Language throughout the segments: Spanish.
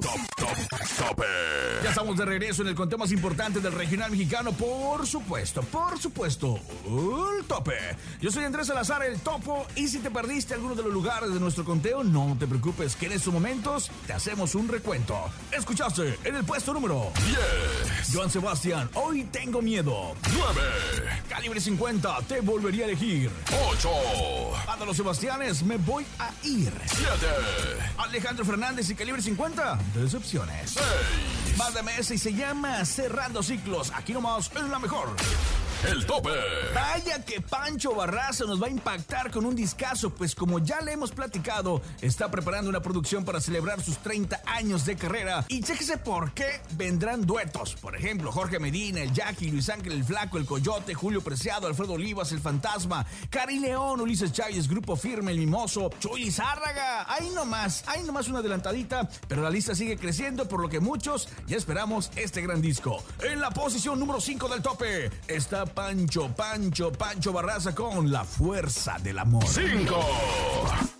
top, top, tope. Ya estamos de regreso en el conteo más importante del regional mexicano, por supuesto, por supuesto, el tope. Yo soy Andrés Salazar, el topo, y si te perdiste alguno de los lugares de nuestro conteo, no te preocupes, que en estos momentos te hacemos un recuento. Escuchaste en el puesto número 10. Joan Sebastián, hoy tengo miedo. 9. Calibre 50, te volvería a elegir. 8. Banda Los Sebastianes, me voy a ir. 7. Alejandro Fernández y Calibre 50, decepciones. 6. Banda MS y se llama Cerrando Ciclos. Aquí nomás es la mejor. El tope. Vaya que Pancho Barraza nos va a impactar con un discazo, pues como ya le hemos platicado, está preparando una producción para celebrar sus 30 años de carrera. Y chéquese por qué vendrán duetos. Por ejemplo, Jorge Medina, el Jackie, Luis Ángel el Flaco, el Coyote, Julio Preciado, Alfredo Olivas, el Fantasma, Cari León, Ulises Chávez, Grupo Firme, el Mimoso, Chuy Zárraga. Ahí nomás, ahí nomás una adelantadita, pero la lista sigue creciendo, por lo que muchos ya esperamos este gran disco. En la posición número 5 del tope está Pancho, Pancho, Pancho Barraza con La Fuerza del Amor. 5.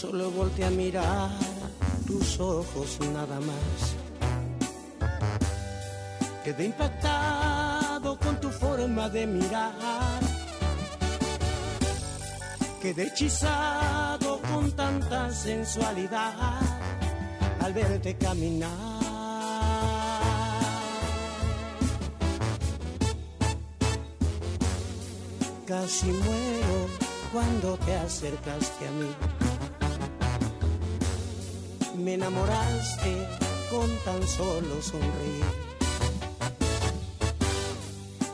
Solo volteé a mirar tus ojos nada más. Quedé impactado con tu forma de mirar. Quedé hechizado con tanta sensualidad al verte caminar. Casi muero cuando te acercaste a mí. Me enamoraste con tan solo sonreír.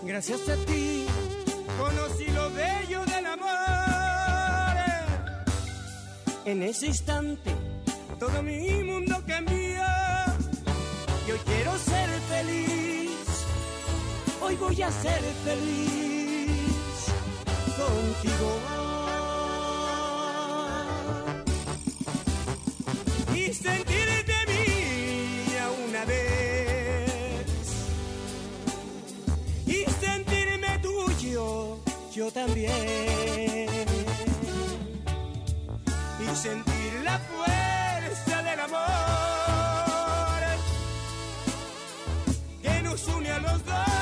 Gracias a ti conocí lo bello del amor. En ese instante todo mi mundo cambió. Y hoy quiero ser feliz. Hoy voy a ser feliz contigo. Yo también. Y sentir la fuerza del amor que nos une a los dos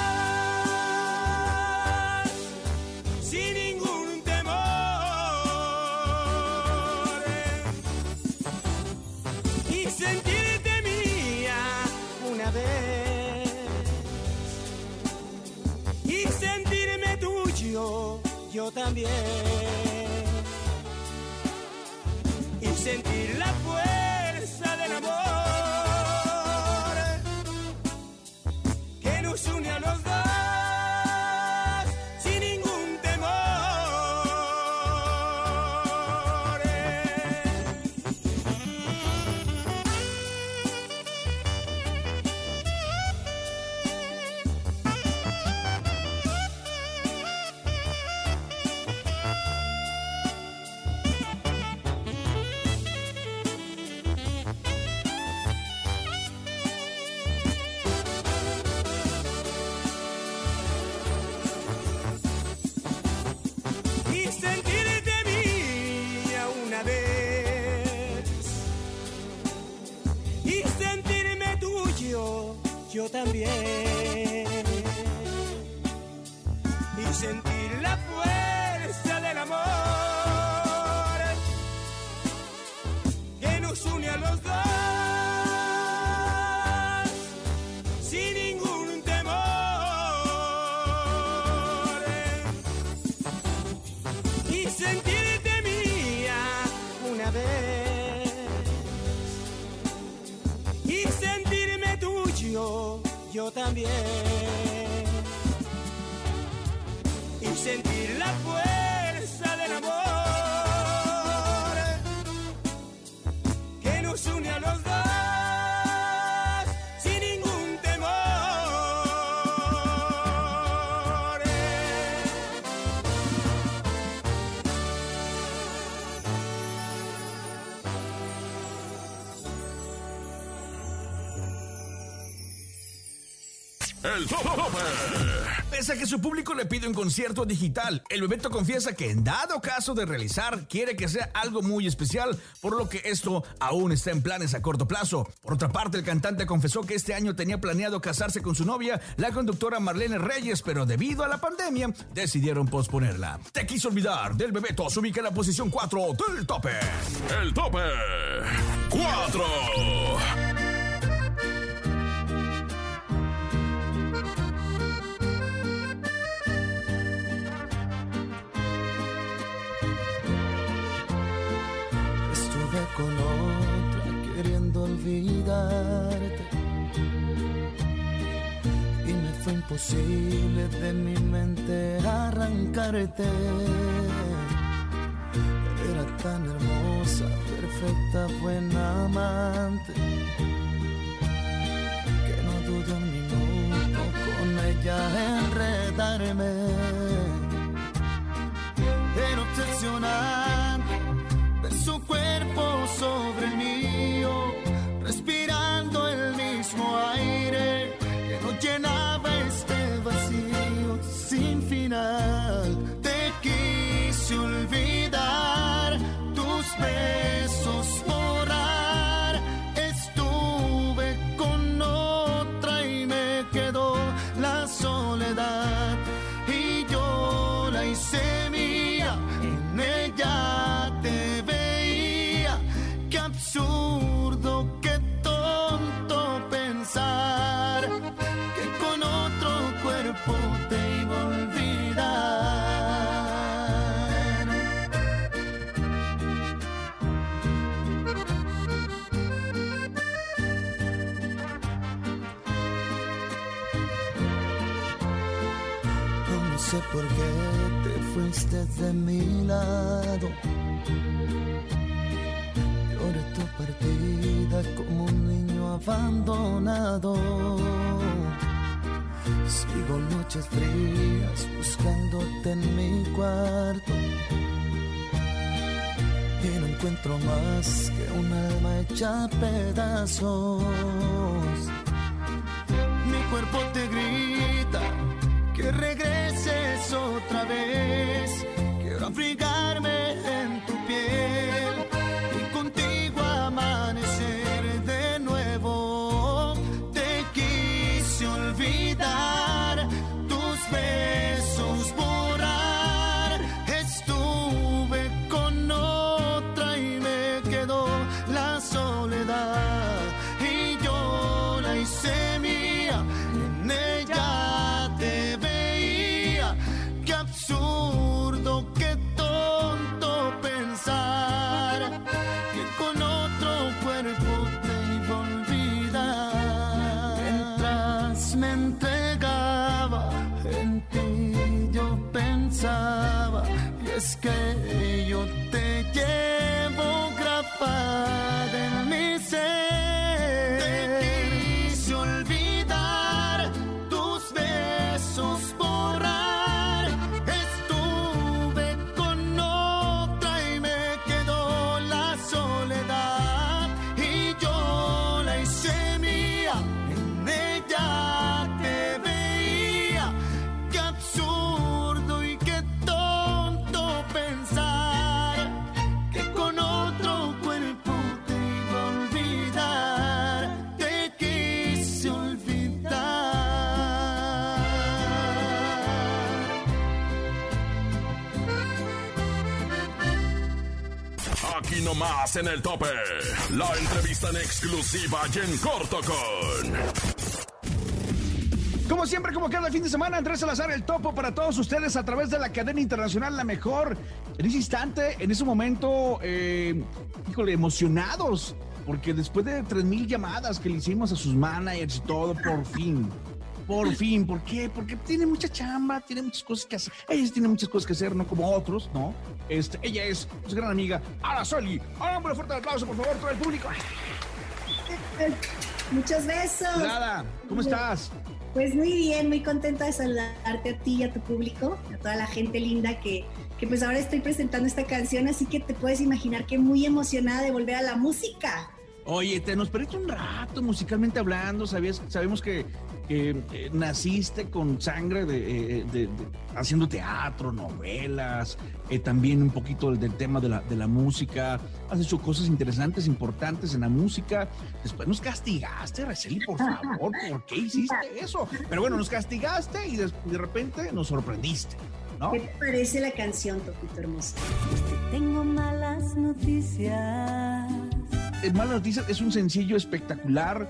yo también y sentirte mía una vez. Y sentirme tuyo yo también. Y sentir la fuerza Pese que su público le pide un concierto digital, el Bebeto confiesa que en dado caso de realizar, quiere que sea algo muy especial, por lo que esto aún está en planes a corto plazo. Por otra parte, el cantante confesó que este año tenía planeado casarse con su novia, la conductora Marlene Reyes, pero debido a la pandemia, decidieron posponerla. Te quiso olvidar del Bebeto, se ubica en la posición 4 del tope. El tope 4. Y me fue imposible de mi mente arrancarte. Era tan hermosa, perfecta, buena amante que no dudé un minuto con ella enredarme. Fuiste de mi lado. Lloré tu partida como un niño abandonado. Sigo noches frías buscándote en mi cuarto. Y no encuentro más que un alma hecha pedazos. Mi cuerpo te grita que regreses otra vez. Quiero y Aquí nomás en el tope. La entrevista en exclusiva y en corto con. Como siempre, como cada fin de semana, Andrés Salazar, el topo para todos ustedes a través de la cadena internacional La Mejor. En ese instante, en ese momento, eh, híjole, emocionados, porque después de 3.000 llamadas que le hicimos a sus managers y todo, por fin, Por fin, ¿por qué? Porque tiene mucha chamba, tiene muchas cosas que hacer. Ella tiene muchas cosas que hacer, no como otros, ¿no? Este, ella es su gran amiga, Araceli. Háganme un fuerte aplauso, por favor, todo el público. Muchos besos. Nada, ¿cómo estás? Pues muy bien, muy contenta de saludarte a ti y a tu público, a toda la gente linda que, que pues ahora estoy presentando esta canción, así que te puedes imaginar que muy emocionada de volver a la música. Oye, te nos perdiste un rato musicalmente hablando, sabías, sabemos que, que eh, naciste con sangre de, eh, de- de- haciendo teatro, novelas, eh, también un poquito del, del tema de la, de la música, has hecho cosas interesantes, importantes en la música, después nos castigaste, Araceli, por favor, ¿por qué hiciste eso? Pero bueno, nos castigaste y de, de repente nos sorprendiste, ¿no? ¿Qué te parece la canción, Topito Hermoso? Tengo malas noticias. Malas Noticias es un sencillo espectacular,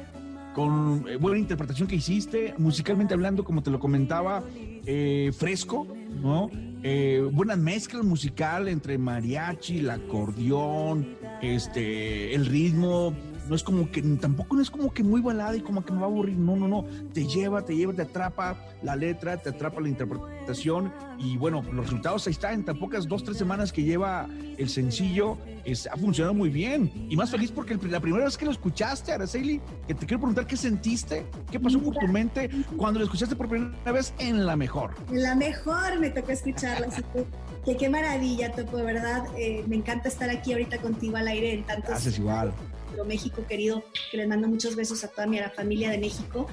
con eh, buena interpretación que hiciste, musicalmente hablando, como te lo comentaba, eh, fresco, ¿no? Eh, buena mezcla musical entre mariachi, el acordeón, este, el ritmo. No es como que, tampoco no es como que muy balada y como que me va a aburrir. No, no, no. Te lleva, te lleva, te atrapa la letra, te atrapa la interpretación. Y bueno, los resultados ahí están. En tan pocas dos, tres semanas que lleva el sencillo, es- ha funcionado muy bien. Y más feliz porque el- la primera vez que lo escuchaste, Araceli, que te quiero preguntar qué sentiste, qué pasó por tu mente cuando lo escuchaste por primera vez en la mejor. La mejor me tocó escucharla, así que, que qué maravilla, Topo, de verdad. eh, me encanta estar aquí ahorita contigo al aire en tantos Haces igual. Nuestro México querido, que les mando muchos besos a toda mi familia de México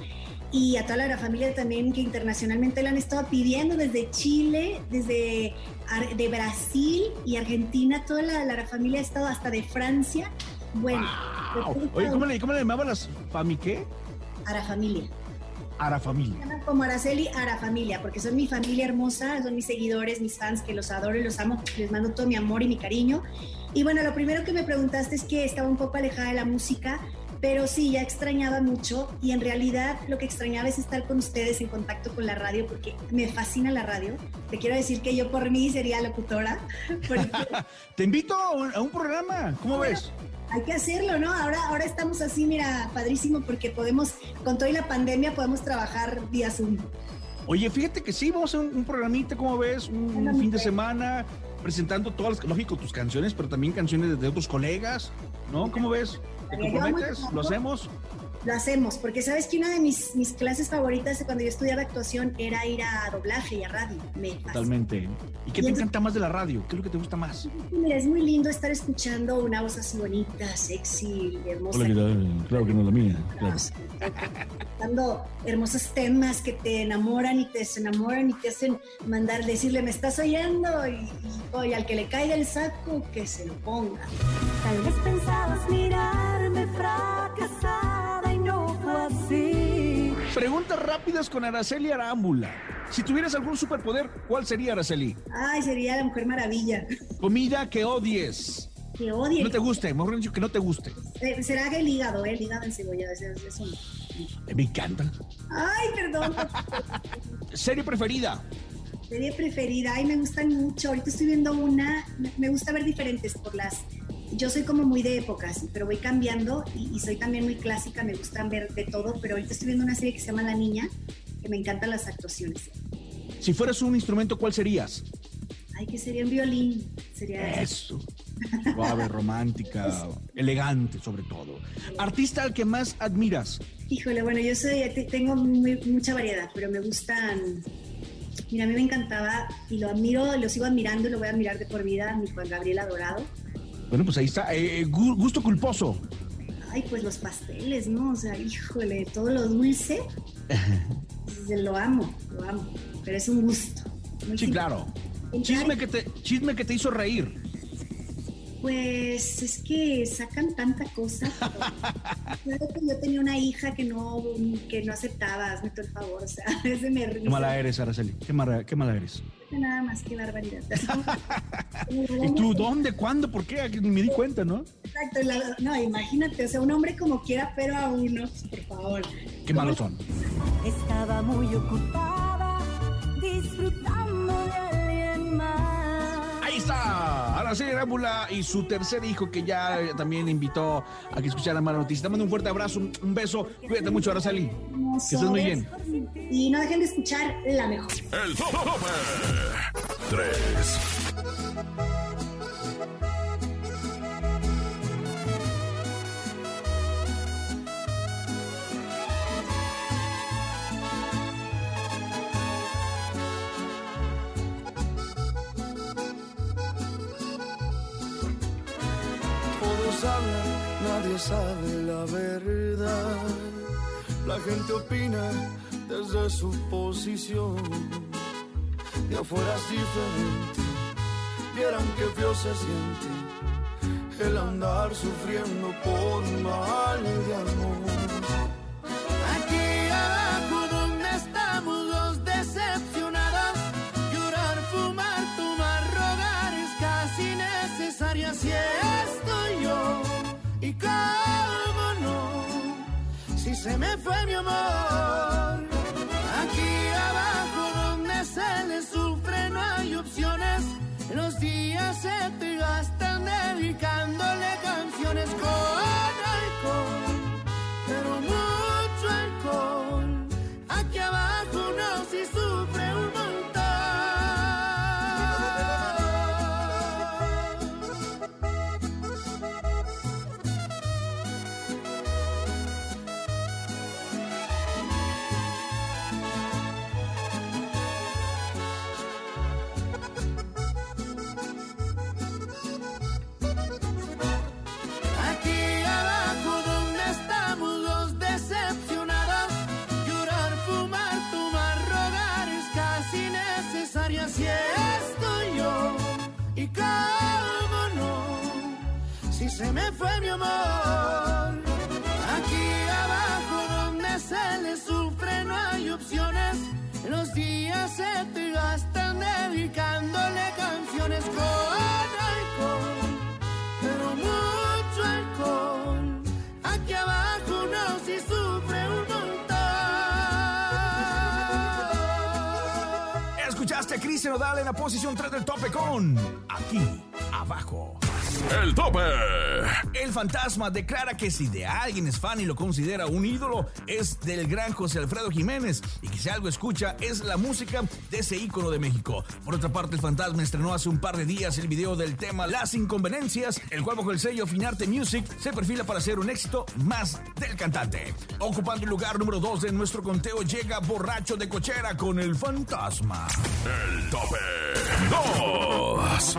y a toda la familia también que internacionalmente la han estado pidiendo desde Chile, desde de Brasil y Argentina, toda la, la familia ha estado hasta de Francia. Bueno, Wow. Oye, ¿cómo le, cómo le llamaban las fami qué? a la familia. Ara familia. Se llaman como Araceli Ara Familia, porque son mi familia hermosa, son mis seguidores, mis fans, que los adoro y los amo, les mando todo mi amor y mi cariño. Y bueno, lo primero que me preguntaste es que estaba un poco alejada de la música, pero sí, ya extrañaba mucho y en realidad lo que extrañaba es estar con ustedes en contacto con la radio, porque me fascina la radio. Te quiero decir que yo por mí sería locutora, porque Te invito a un, a un programa. ¿Cómo ves? Hay que hacerlo, ¿no? Ahora, ahora estamos así, mira, padrísimo, porque podemos, con toda la pandemia, podemos trabajar vía Zoom. Oye, fíjate que sí, vamos a un, un programita, ¿cómo ves? Un, un fin de semana presentando todas las, lógico, tus canciones, pero también canciones de, de otros colegas, ¿no? ¿Cómo ves? ¿Te comprometes? ¿Lo hacemos? Lo hacemos, porque sabes que una de mis, mis clases favoritas de cuando yo estudiaba actuación era ir a doblaje y a radio. Me. Totalmente. ¿Y qué te entonces- encanta más de la radio? ¿Qué es lo que te gusta más? Mira, es muy lindo estar escuchando una voz así bonita, sexy, hermosa. tal? Claro que no la mía. Cantando hermosos temas que te enamoran y te desenamoran y te hacen mandar, decirle, me estás oyendo y, y, oye, al que le caiga el saco, que se lo ponga. Tal vez pensabas mirarme fracasada Preguntas rápidas con Araceli Arámbula. Si tuvieras algún superpoder, ¿cuál sería, Araceli? Ay, sería la mujer maravilla. Comida que odies. Que odie. No te guste, mejor dicho, que no te guste. Eh, será el hígado, eh, el hígado encebollado, eso, eso no. Eh, Me encanta. Ay, perdón. Serie preferida. Serie preferida, ay, me gustan mucho. Ahorita estoy viendo una, me gusta ver diferentes por las. Yo soy como muy de épocas, pero voy cambiando y, y soy también muy clásica, me gustan ver de todo, pero ahorita estoy viendo una serie que se llama La Niña, que me encantan las actuaciones. Si fueras un instrumento, ¿cuál serías? Ay, que sería un violín, sería Eso. Suave, romántica, elegante sobre todo. Artista al que más admiras. Híjole, bueno, yo soy, te- tengo muy- mucha variedad, pero me gustan. Mira, a mí me encantaba y lo admiro, lo sigo admirando y lo voy a admirar de por vida, mi Juan Gabriel Adorado. Bueno, pues ahí está. Eh, gu- gusto culposo. Ay, pues los pasteles, ¿no? O sea, híjole, todo lo dulce, lo amo, lo amo, pero es un gusto. Muy Sí, claro. Chisme que te, chisme que te hizo reír. Pues es que sacan tanta cosa. pero- Claro que yo tenía una hija que no, que no aceptaba, hazme todo el favor, o sea, ese me Qué mala eres, Araceli. Qué mala, qué mala eres. Nada más que barbaridad. ¿Y tú dónde? ¿Cuándo? ¿Por qué? Ni me di cuenta, ¿no? Exacto, la- no, imagínate, o sea, un hombre como quiera, pero a uno, por favor. Qué malos son. Estaba muy ocupada Araceli Arámbula y su tercer hijo que ya eh, también invitó a que escuchara mala noticia. Te mando un fuerte abrazo, un, un beso. Cuídate mucho, Araceli. Que estés muy bien. Y no dejen de escuchar la mejor. El tope 3. Nadie sabe la verdad. La gente opina desde su posición. De afuera es diferente, vieran que feo se siente el andar sufriendo por mal de amor. Aquí abajo donde estamos los decepcionados, llorar, fumar, tomar, rogar es casi necesario. Si se me fue mi amor. Aquí abajo donde se le sufre no hay opciones. Los días se te gastan dedicándole canciones con alcohol amor. Aquí abajo donde se le sufre no hay opciones. Los días se te gastan dedicándole canciones con alcohol pero mucho alcohol. Aquí abajo no si sufre un montón. Escuchaste a Cristian Odal en la posición 3 del tope con Aquí Abajo. El tope. El fantasma declara que si de alguien es fan y lo considera un ídolo, es del gran José Alfredo Jiménez y que si algo escucha es la música de ese ícono de México. Por otra parte, el fantasma estrenó hace un par de días el video del tema Las Inconveniencias, el cual bajo el sello Finarte Music se perfila para ser un éxito más del cantante. Ocupando el lugar número 2 de nuestro conteo llega Borracho de Cochera con el fantasma. El tope 2.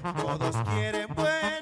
Todos quieren buena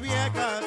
vieja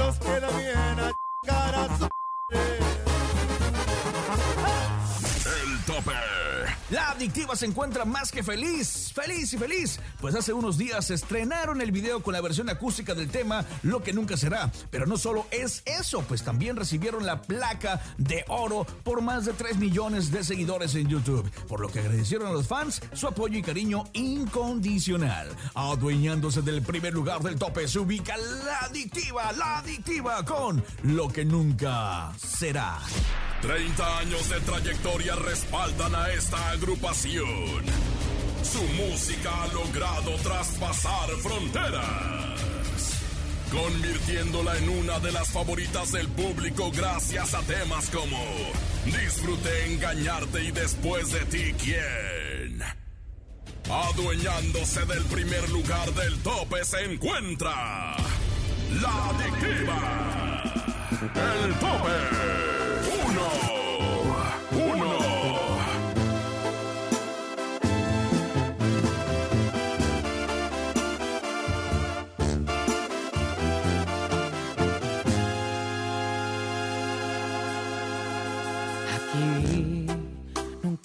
los que adictiva se encuentra más que feliz, feliz y feliz, pues hace unos días estrenaron el video con la versión acústica del tema Lo que nunca será. Pero no solo es eso, pues también recibieron la placa de oro por más de 3 millones de seguidores en YouTube, por lo que agradecieron a los fans su apoyo y cariño incondicional. Adueñándose del primer lugar del tope se ubica la adictiva, la adictiva con Lo que nunca será. 30 años de trayectoria respaldan a esta agrupación. Su música ha logrado traspasar fronteras, convirtiéndola en una de las favoritas del público gracias a temas como Disfruté engañarte y después de ti quién. Adueñándose del primer lugar del tope se encuentra la adictiva. El tope.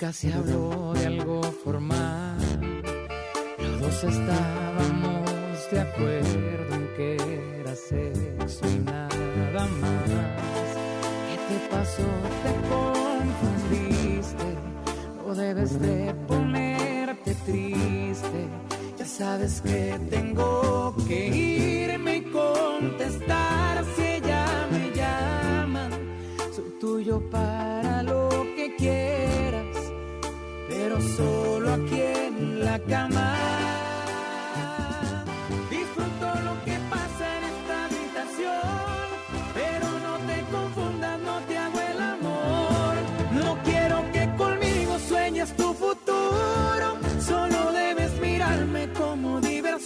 Nunca se habló de algo formal. Los dos estábamos de acuerdo en que era sexo y nada más. ¿Qué te pasó? Te confundiste. No debes de ponerte triste. Ya sabes que tengo que irme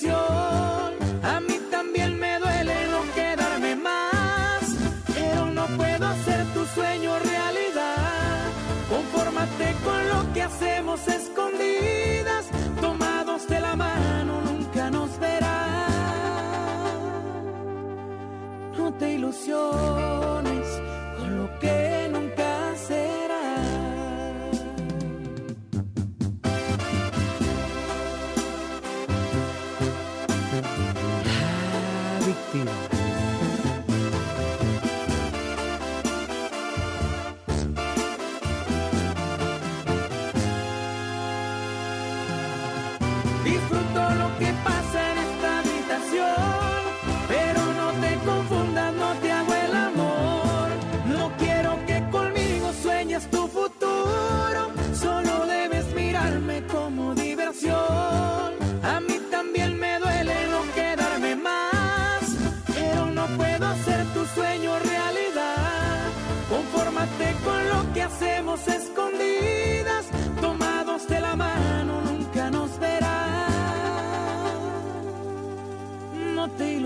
A mí también me duele no quedarme más, pero no puedo hacer tu sueño realidad. Confórmate con lo que hacemos escondidas, tomados de la mano nunca nos verán. No te ilusiones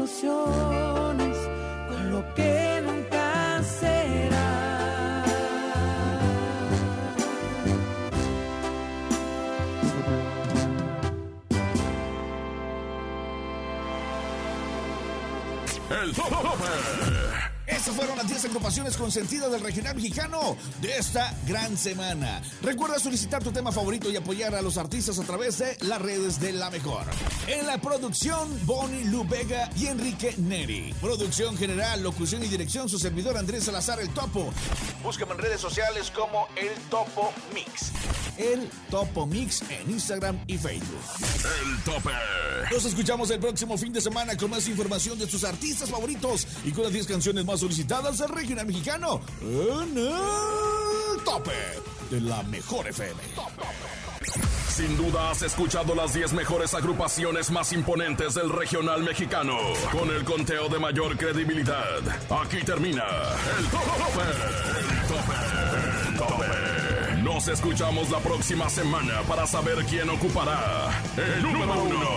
ilusiones con lo que nunca será. El fueron las 10 agrupaciones consentidas del regional mexicano de esta gran semana. Recuerda solicitar tu tema favorito y apoyar a los artistas a través de las redes de La Mejor. En la producción, Bonnie Lu Vega y Enrique Neri. Producción general, locución y dirección, su servidor Andrés Salazar El Topo. Búscame en redes sociales como El Topo Mix. El Topo Mix en Instagram y Facebook. El tope. Nos escuchamos el próximo fin de semana con más información de sus artistas favoritos y con las 10 canciones más solicitadas del regional mexicano. En el tope. de la mejor FM. Sin duda has escuchado las 10 mejores agrupaciones más imponentes del regional mexicano. Con el conteo de mayor credibilidad. Aquí termina el tope. El tope. El tope. Nos escuchamos la próxima semana para saber quién ocupará el número uno.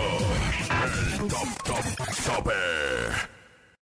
El top, top, tope.